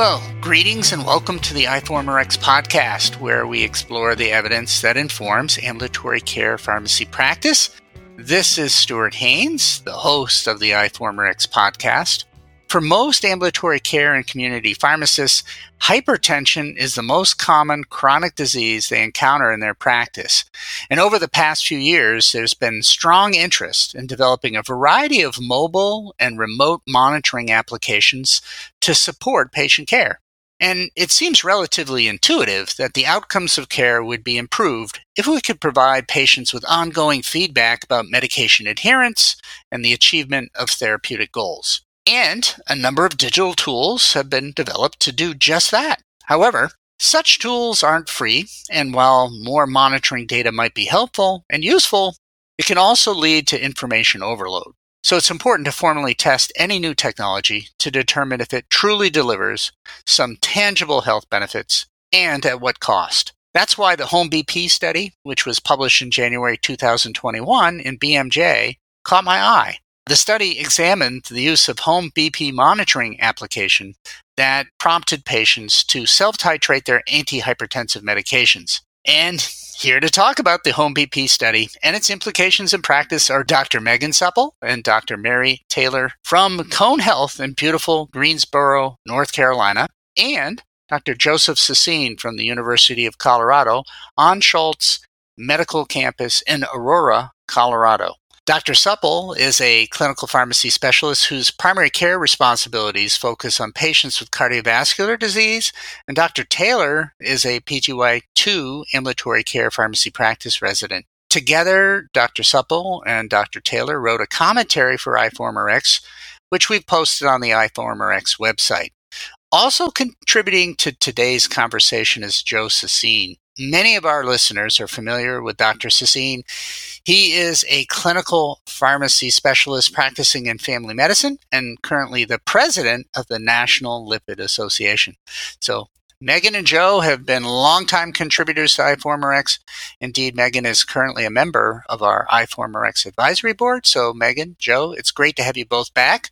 Well, greetings and welcome to the iForumRx podcast, where we explore the evidence that informs ambulatory care pharmacy practice. This is Stuart Haines, the host of the iForumRx podcast. For most ambulatory care and community pharmacists, hypertension is the most common chronic disease they encounter in their practice. And over the past few years, there's been strong interest in developing a variety of mobile and remote monitoring applications to support patient care. And it seems relatively intuitive that the outcomes of care would be improved if we could provide patients with ongoing feedback about medication adherence and the achievement of therapeutic goals. And a number of digital tools have been developed to do just that. However, such tools aren't free, and while more monitoring data might be helpful and useful, it can also lead to information overload. So it's important to formally test any new technology to determine if it truly delivers some tangible health benefits and at what cost. That's why the Home BP study, which was published in January 2021 in BMJ, caught my eye. The study examined the use of home BP monitoring application that prompted patients to self-titrate their antihypertensive medications. And here to talk about the home BP study and its implications in practice are Dr. Megan Supple and Dr. Mary Taylor from Cone Health in beautiful Greensboro, North Carolina, and Dr. Joseph Saseen from the University of Colorado Anschutz Medical Campus in Aurora, Colorado. Dr. Supple is a clinical pharmacy specialist whose primary care responsibilities focus on patients with cardiovascular disease, and Dr. Taylor is a PGY2 ambulatory care pharmacy practice resident. Together, Dr. Supple and Dr. Taylor wrote a commentary for iForumRx, which we've posted on the iForumRx website. Also contributing to today's conversation is Joe Saseen. Many of our listeners are familiar with Dr. Saseen. He is a clinical pharmacy specialist practicing in family medicine and currently the president of the National Lipid Association. So Megan and Joe have been longtime contributors to iForumRx. Indeed, Megan is currently a member of our iForumRx advisory board. So, Megan, Joe, it's great to have you both back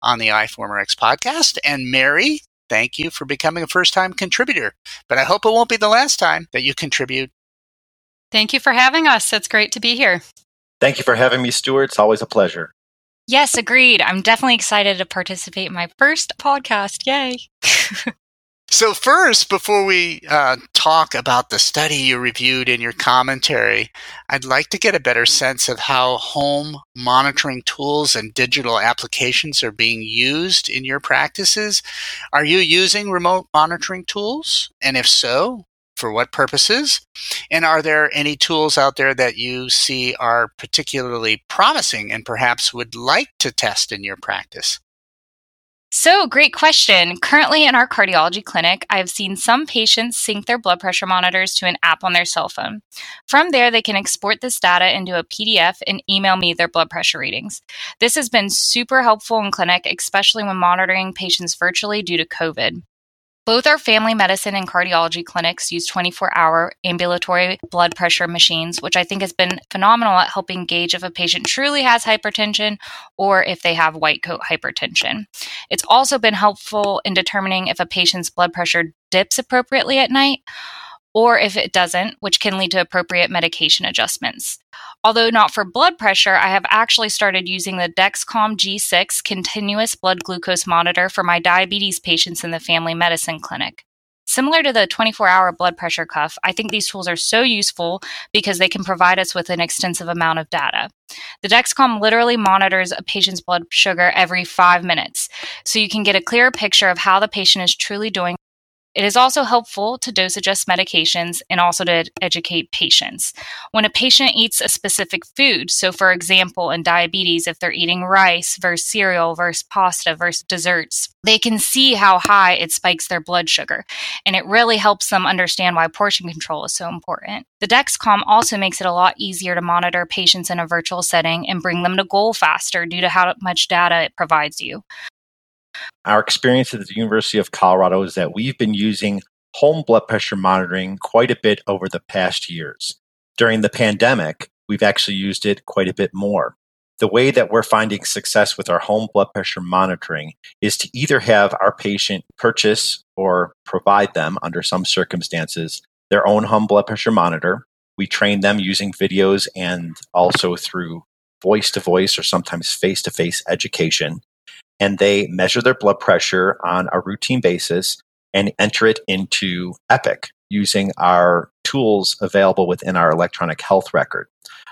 on the iForumRx podcast. And Mary, thank you for becoming a first time contributor. But I hope it won't be the last time that you contribute. Thank you for having us. It's great to be here. Thank you for having me, Stuart. It's always a pleasure. Yes, agreed. I'm definitely excited to participate in my first podcast. Yay. So, first, before we uh, talk about the study you reviewed in your commentary, I'd like to get a better sense of how home monitoring tools and digital applications are being used in your practices. Are you using remote monitoring tools? And if so, for what purposes? And are there any tools out there that you see are particularly promising and perhaps would like to test in your practice? So, great question. Currently in our cardiology clinic, I've seen some patients sync their blood pressure monitors to an app on their cell phone. From there, they can export this data into a PDF and email me their blood pressure readings. This has been super helpful in clinic, especially when monitoring patients virtually due to COVID. Both our family medicine and cardiology clinics use 24 hour ambulatory blood pressure machines, which I think has been phenomenal at helping gauge if a patient truly has hypertension or if they have white coat hypertension. It's also been helpful in determining if a patient's blood pressure dips appropriately at night or if it doesn't, which can lead to appropriate medication adjustments. Although not for blood pressure, I have actually started using the Dexcom G6 continuous blood glucose monitor for my diabetes patients in the family medicine clinic. Similar to the 24 hour blood pressure cuff, I think these tools are so useful because they can provide us with an extensive amount of data. The Dexcom literally monitors a patient's blood sugar every five minutes, so you can get a clearer picture of how the patient is truly doing it is also helpful to dose adjust medications and also to educate patients. When a patient eats a specific food, so for example, in diabetes, if they're eating rice versus cereal versus pasta versus desserts, they can see how high it spikes their blood sugar. And it really helps them understand why portion control is so important. The Dexcom also makes it a lot easier to monitor patients in a virtual setting and bring them to goal faster due to how much data it provides you. Our experience at the University of Colorado is that we've been using home blood pressure monitoring quite a bit over the past years. During the pandemic, we've actually used it quite a bit more. the way that we're finding success with our home blood pressure monitoring is to either have our patient purchase or provide them under some circumstances their own home blood pressure monitor. We train them using videos and also through voice to voice or sometimes face to face education. And they measure their blood pressure on a routine basis and enter it into Epic using our tools available within our electronic health record.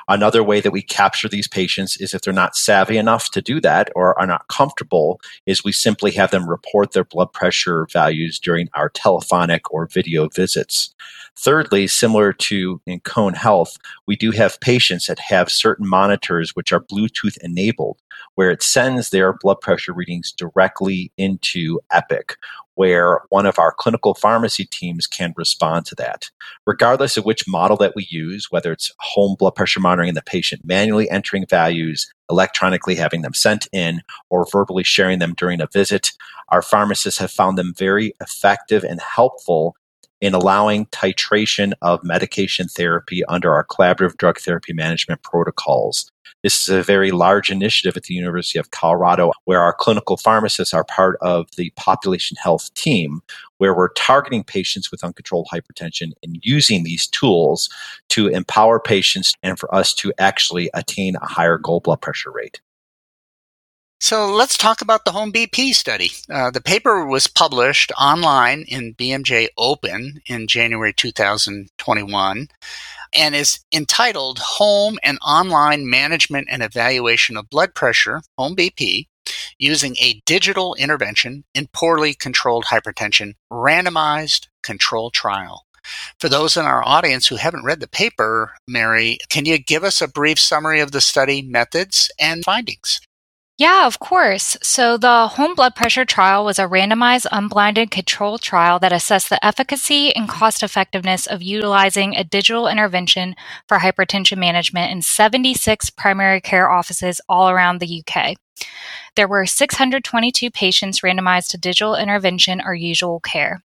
Another way that we capture these patients is if they're not savvy enough to do that or are not comfortable, is we simply have them report their blood pressure values during our telephonic or video visits. Thirdly, similar to in Cone Health, we do have patients that have certain monitors which are Bluetooth enabled, where it sends their blood pressure readings directly into Epic, where one of our clinical pharmacy teams can respond to that. Regardless of which model that we use, whether it's home blood pressure monitoring the patient manually entering values, electronically having them sent in, or verbally sharing them during a visit, our pharmacists have found them very effective and helpful in allowing titration of medication therapy under our collaborative drug therapy management protocols. This is a very large initiative at the University of Colorado where our clinical pharmacists are part of the population health team, where we're targeting patients with uncontrolled hypertension and using these tools to empower patients and for us to actually attain a higher goal blood pressure rate. So let's talk about the home BP study. Uh, the paper was published online in BMJ Open in January 2021 and is entitled Home and Online Management and Evaluation of Blood Pressure, Home BP, using a digital intervention in poorly controlled hypertension randomized control trial. For those in our audience who haven't read the paper, Mary, can you give us a brief summary of the study methods and findings? Yeah, of course. So the home blood pressure trial was a randomized, unblinded control trial that assessed the efficacy and cost effectiveness of utilizing a digital intervention for hypertension management in 76 primary care offices all around the UK. There were 622 patients randomized to digital intervention or usual care.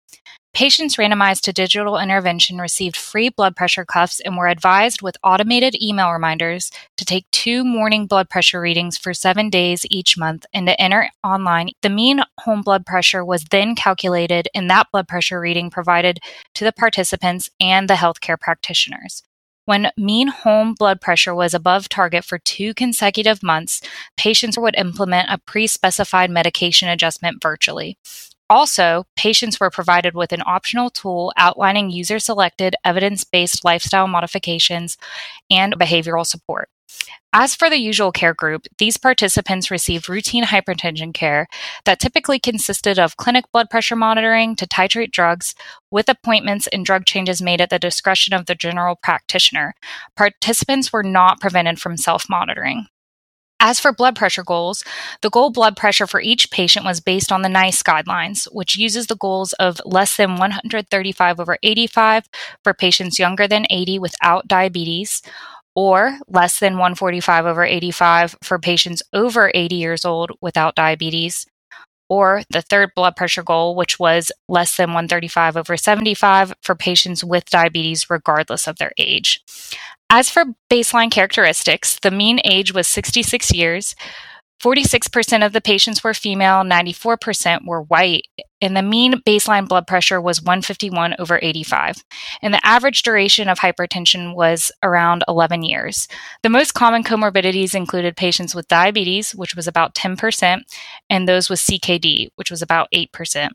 Patients randomized to digital intervention received free blood pressure cuffs and were advised with automated email reminders to take two morning blood pressure readings for seven days each month and to enter online. The mean home blood pressure was then calculated, and that blood pressure reading provided to the participants and the healthcare practitioners. When mean home blood pressure was above target for two consecutive months, patients would implement a pre specified medication adjustment virtually. Also, patients were provided with an optional tool outlining user selected evidence based lifestyle modifications and behavioral support. As for the usual care group, these participants received routine hypertension care that typically consisted of clinic blood pressure monitoring to titrate drugs, with appointments and drug changes made at the discretion of the general practitioner. Participants were not prevented from self monitoring. As for blood pressure goals, the goal blood pressure for each patient was based on the NICE guidelines, which uses the goals of less than 135 over 85 for patients younger than 80 without diabetes, or less than 145 over 85 for patients over 80 years old without diabetes, or the third blood pressure goal, which was less than 135 over 75 for patients with diabetes, regardless of their age. As for baseline characteristics, the mean age was 66 years. 46% of the patients were female, 94% were white, and the mean baseline blood pressure was 151 over 85. And the average duration of hypertension was around 11 years. The most common comorbidities included patients with diabetes, which was about 10%, and those with CKD, which was about 8%.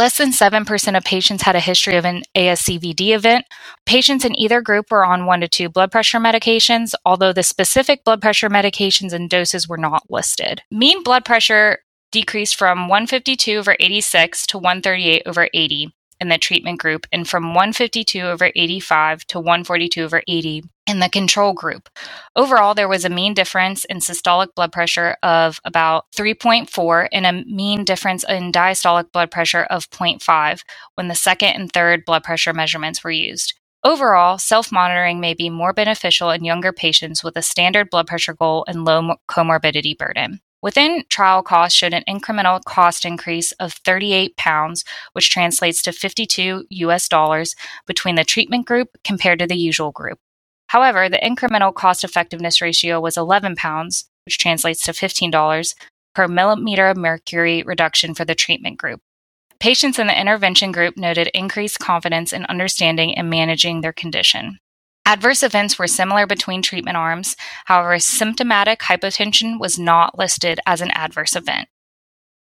Less than 7% of patients had a history of an ASCVD event. Patients in either group were on one to two blood pressure medications, although the specific blood pressure medications and doses were not listed. Mean blood pressure decreased from 152 over 86 to 138 over 80 in the treatment group and from 152 over 85 to 142 over 80 in the control group. Overall, there was a mean difference in systolic blood pressure of about 3.4 and a mean difference in diastolic blood pressure of 0.5 when the second and third blood pressure measurements were used. Overall, self monitoring may be more beneficial in younger patients with a standard blood pressure goal and low comorbidity burden. Within trial costs showed an incremental cost increase of 38 pounds, which translates to 52 US dollars between the treatment group compared to the usual group. However, the incremental cost effectiveness ratio was 11 pounds, which translates to $15 per millimeter of mercury reduction for the treatment group. Patients in the intervention group noted increased confidence in understanding and managing their condition. Adverse events were similar between treatment arms, however, symptomatic hypotension was not listed as an adverse event.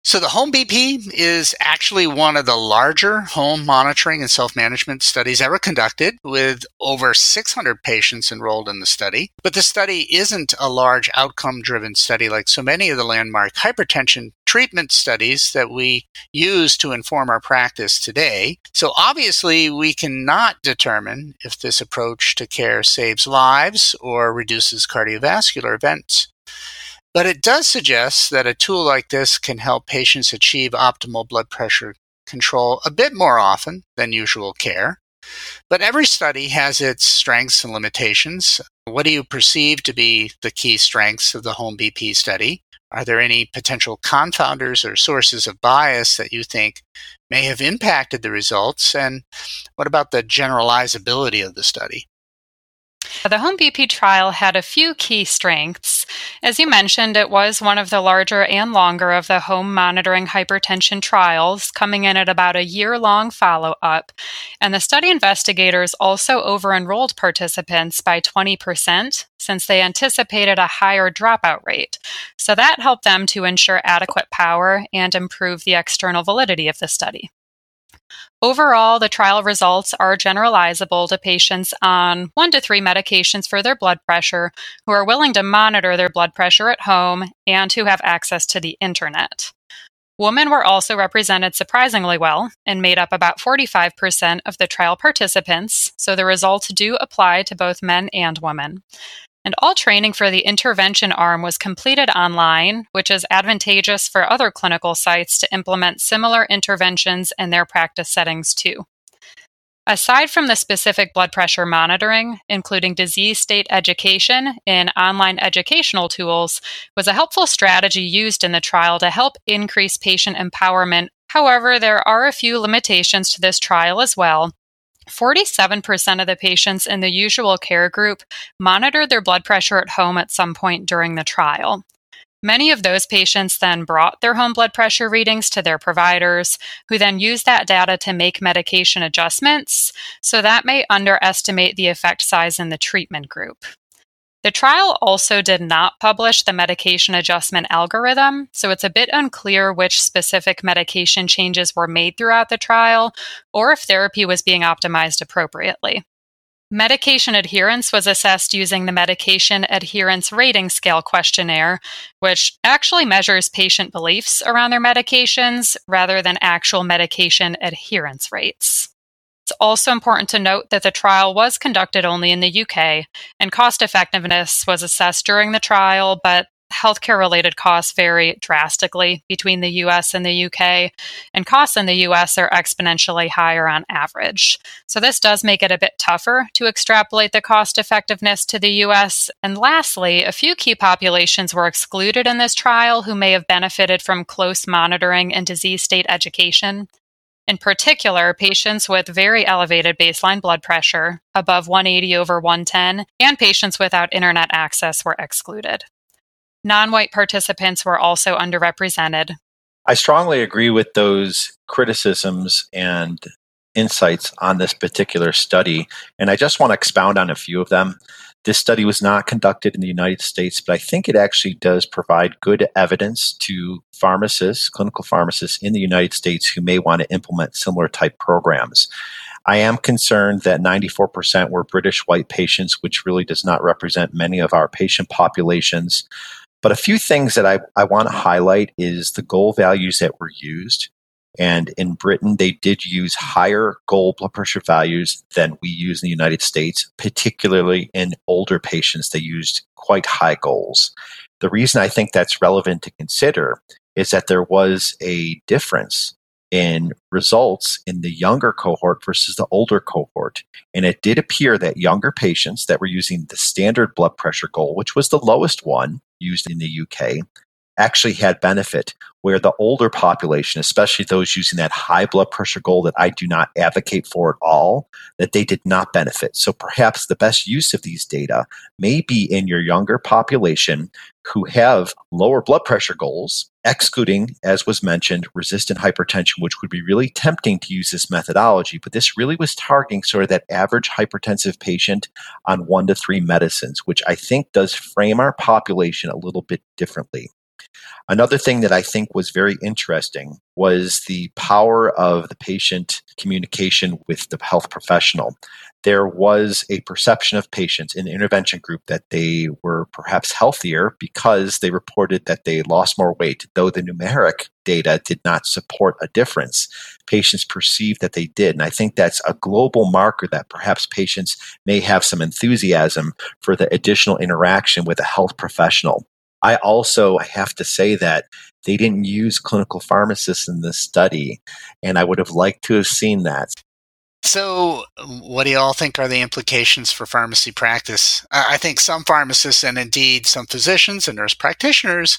So the home BP is actually one of the larger home monitoring and self-management studies ever conducted with over 600 patients enrolled in the study. But the study isn't a large outcome driven study like so many of the landmark hypertension treatment studies that we use to inform our practice today. So obviously we cannot determine if this approach to care saves lives or reduces cardiovascular events. But it does suggest that a tool like this can help patients achieve optimal blood pressure control a bit more often than usual care. But every study has its strengths and limitations. What do you perceive to be the key strengths of the home BP study? Are there any potential confounders or sources of bias that you think may have impacted the results? And what about the generalizability of the study? The Home BP trial had a few key strengths. As you mentioned, it was one of the larger and longer of the home monitoring hypertension trials, coming in at about a year long follow up. And the study investigators also over enrolled participants by 20% since they anticipated a higher dropout rate. So that helped them to ensure adequate power and improve the external validity of the study. Overall, the trial results are generalizable to patients on one to three medications for their blood pressure who are willing to monitor their blood pressure at home and who have access to the internet. Women were also represented surprisingly well and made up about 45% of the trial participants, so the results do apply to both men and women. And all training for the intervention arm was completed online, which is advantageous for other clinical sites to implement similar interventions in their practice settings too. Aside from the specific blood pressure monitoring, including disease state education in online educational tools was a helpful strategy used in the trial to help increase patient empowerment. However, there are a few limitations to this trial as well, 47% of the patients in the usual care group monitored their blood pressure at home at some point during the trial. Many of those patients then brought their home blood pressure readings to their providers, who then used that data to make medication adjustments, so that may underestimate the effect size in the treatment group. The trial also did not publish the medication adjustment algorithm, so it's a bit unclear which specific medication changes were made throughout the trial or if therapy was being optimized appropriately. Medication adherence was assessed using the Medication Adherence Rating Scale questionnaire, which actually measures patient beliefs around their medications rather than actual medication adherence rates. It's also important to note that the trial was conducted only in the UK, and cost effectiveness was assessed during the trial, but healthcare related costs vary drastically between the US and the UK, and costs in the US are exponentially higher on average. So, this does make it a bit tougher to extrapolate the cost effectiveness to the US. And lastly, a few key populations were excluded in this trial who may have benefited from close monitoring and disease state education. In particular, patients with very elevated baseline blood pressure, above 180 over 110, and patients without internet access were excluded. Non white participants were also underrepresented. I strongly agree with those criticisms and insights on this particular study, and I just want to expound on a few of them. This study was not conducted in the United States, but I think it actually does provide good evidence to pharmacists, clinical pharmacists in the United States who may want to implement similar type programs. I am concerned that 94% were British white patients, which really does not represent many of our patient populations. But a few things that I, I want to highlight is the goal values that were used. And in Britain, they did use higher goal blood pressure values than we use in the United States, particularly in older patients. They used quite high goals. The reason I think that's relevant to consider is that there was a difference in results in the younger cohort versus the older cohort. And it did appear that younger patients that were using the standard blood pressure goal, which was the lowest one used in the UK, actually had benefit, where the older population, especially those using that high blood pressure goal that I do not advocate for at all, that they did not benefit. So perhaps the best use of these data may be in your younger population who have lower blood pressure goals, excluding, as was mentioned, resistant hypertension, which would be really tempting to use this methodology. But this really was targeting sort of that average hypertensive patient on one to three medicines, which I think does frame our population a little bit differently. Another thing that I think was very interesting was the power of the patient communication with the health professional. There was a perception of patients in the intervention group that they were perhaps healthier because they reported that they lost more weight, though the numeric data did not support a difference. Patients perceived that they did. And I think that's a global marker that perhaps patients may have some enthusiasm for the additional interaction with a health professional. I also have to say that they didn't use clinical pharmacists in this study, and I would have liked to have seen that. So, what do you all think are the implications for pharmacy practice? I think some pharmacists and indeed some physicians and nurse practitioners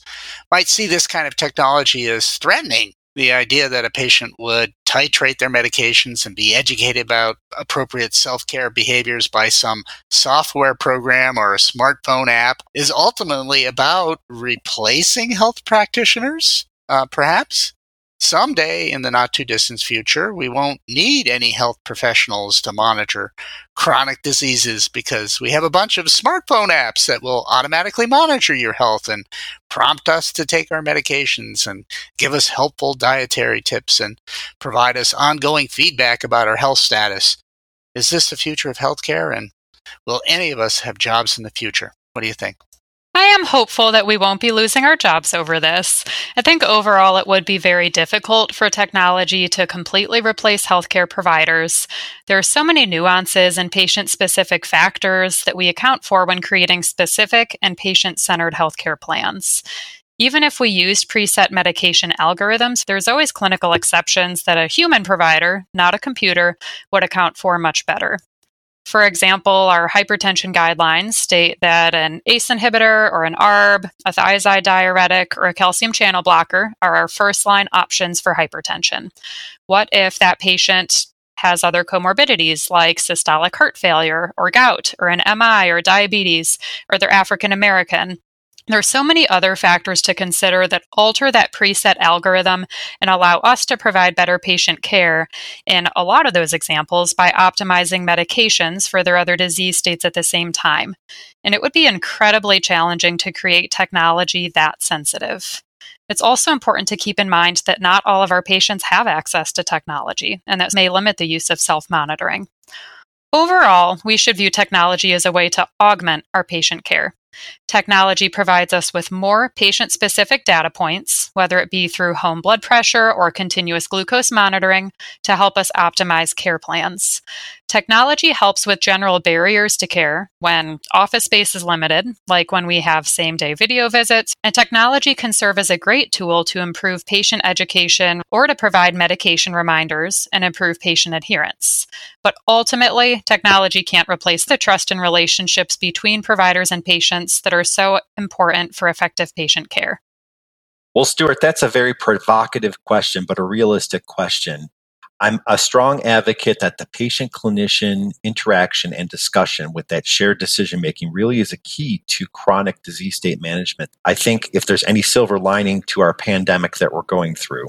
might see this kind of technology as threatening the idea that a patient would titrate their medications and be educated about appropriate self care behaviors by some software program or a smartphone app is ultimately about replacing health practitioners, uh, perhaps. Someday in the not too distant future, we won't need any health professionals to monitor chronic diseases because we have a bunch of smartphone apps that will automatically monitor your health and prompt us to take our medications and give us helpful dietary tips and provide us ongoing feedback about our health status. Is this the future of healthcare? And will any of us have jobs in the future? What do you think? I am hopeful that we won't be losing our jobs over this. I think overall it would be very difficult for technology to completely replace healthcare providers. There are so many nuances and patient specific factors that we account for when creating specific and patient centered healthcare plans. Even if we used preset medication algorithms, there's always clinical exceptions that a human provider, not a computer, would account for much better. For example, our hypertension guidelines state that an ACE inhibitor or an ARB, a thiazide diuretic, or a calcium channel blocker are our first line options for hypertension. What if that patient has other comorbidities like systolic heart failure or gout or an MI or diabetes or they're African American? There are so many other factors to consider that alter that preset algorithm and allow us to provide better patient care in a lot of those examples by optimizing medications for their other disease states at the same time. And it would be incredibly challenging to create technology that sensitive. It's also important to keep in mind that not all of our patients have access to technology, and that may limit the use of self monitoring. Overall, we should view technology as a way to augment our patient care. Technology provides us with more patient specific data points, whether it be through home blood pressure or continuous glucose monitoring, to help us optimize care plans. Technology helps with general barriers to care when office space is limited, like when we have same day video visits, and technology can serve as a great tool to improve patient education or to provide medication reminders and improve patient adherence. But ultimately, technology can't replace the trust and relationships between providers and patients that are so important for effective patient care. Well, Stuart, that's a very provocative question, but a realistic question. I'm a strong advocate that the patient clinician interaction and discussion with that shared decision making really is a key to chronic disease state management. I think if there's any silver lining to our pandemic that we're going through,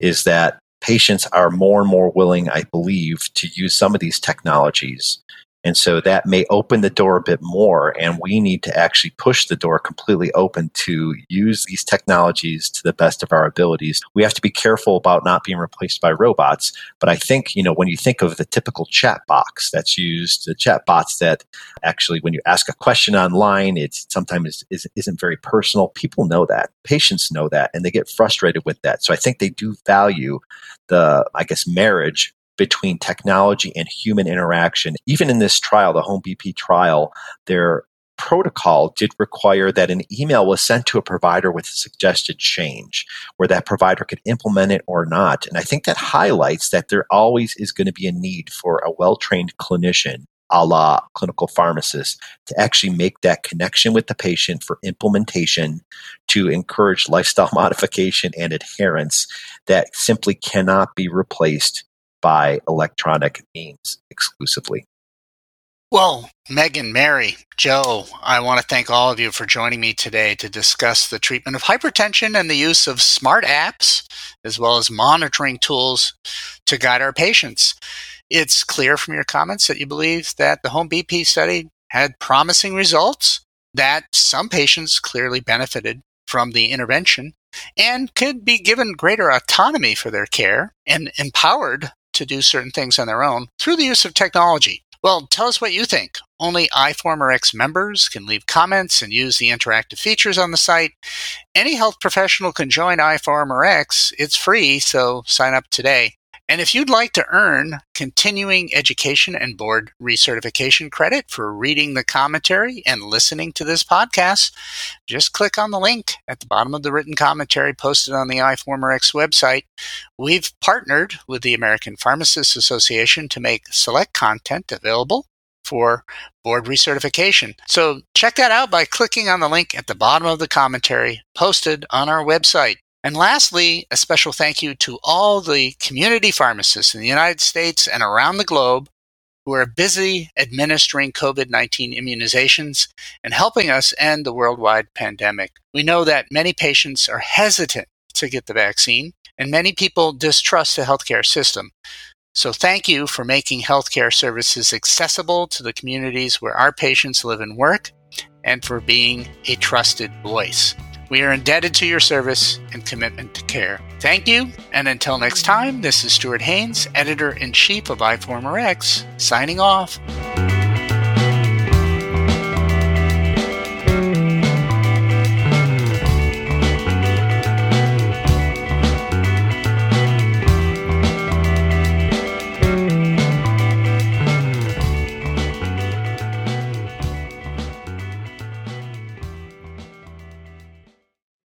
is that patients are more and more willing, I believe, to use some of these technologies and so that may open the door a bit more. And we need to actually push the door completely open to use these technologies to the best of our abilities. We have to be careful about not being replaced by robots. But I think, you know, when you think of the typical chat box that's used, the chat bots that actually, when you ask a question online, it sometimes is, isn't very personal. People know that. Patients know that. And they get frustrated with that. So I think they do value the, I guess, marriage between technology and human interaction. Even in this trial, the home BP trial, their protocol did require that an email was sent to a provider with a suggested change where that provider could implement it or not. And I think that highlights that there always is going to be a need for a well trained clinician a la clinical pharmacist to actually make that connection with the patient for implementation to encourage lifestyle modification and adherence that simply cannot be replaced by electronic means exclusively. Well, Megan, Mary, Joe, I want to thank all of you for joining me today to discuss the treatment of hypertension and the use of smart apps as well as monitoring tools to guide our patients. It's clear from your comments that you believe that the home BP study had promising results, that some patients clearly benefited from the intervention and could be given greater autonomy for their care and empowered to do certain things on their own through the use of technology. Well, tell us what you think. Only iForumRx members can leave comments and use the interactive features on the site. Any health professional can join iForumRx. It's free, so sign up today. And if you'd like to earn continuing education and board recertification credit for reading the commentary and listening to this podcast, just click on the link at the bottom of the written commentary posted on the iForumRx website. We've partnered with the American Pharmacists Association to make select content available for board recertification. So check that out by clicking on the link at the bottom of the commentary posted on our website. And lastly, a special thank you to all the community pharmacists in the United States and around the globe who are busy administering COVID 19 immunizations and helping us end the worldwide pandemic. We know that many patients are hesitant to get the vaccine, and many people distrust the healthcare system. So, thank you for making healthcare services accessible to the communities where our patients live and work, and for being a trusted voice. We are indebted to your service and commitment to care. Thank you, and until next time, this is Stuart Haines, editor in chief of iForumRx, signing off.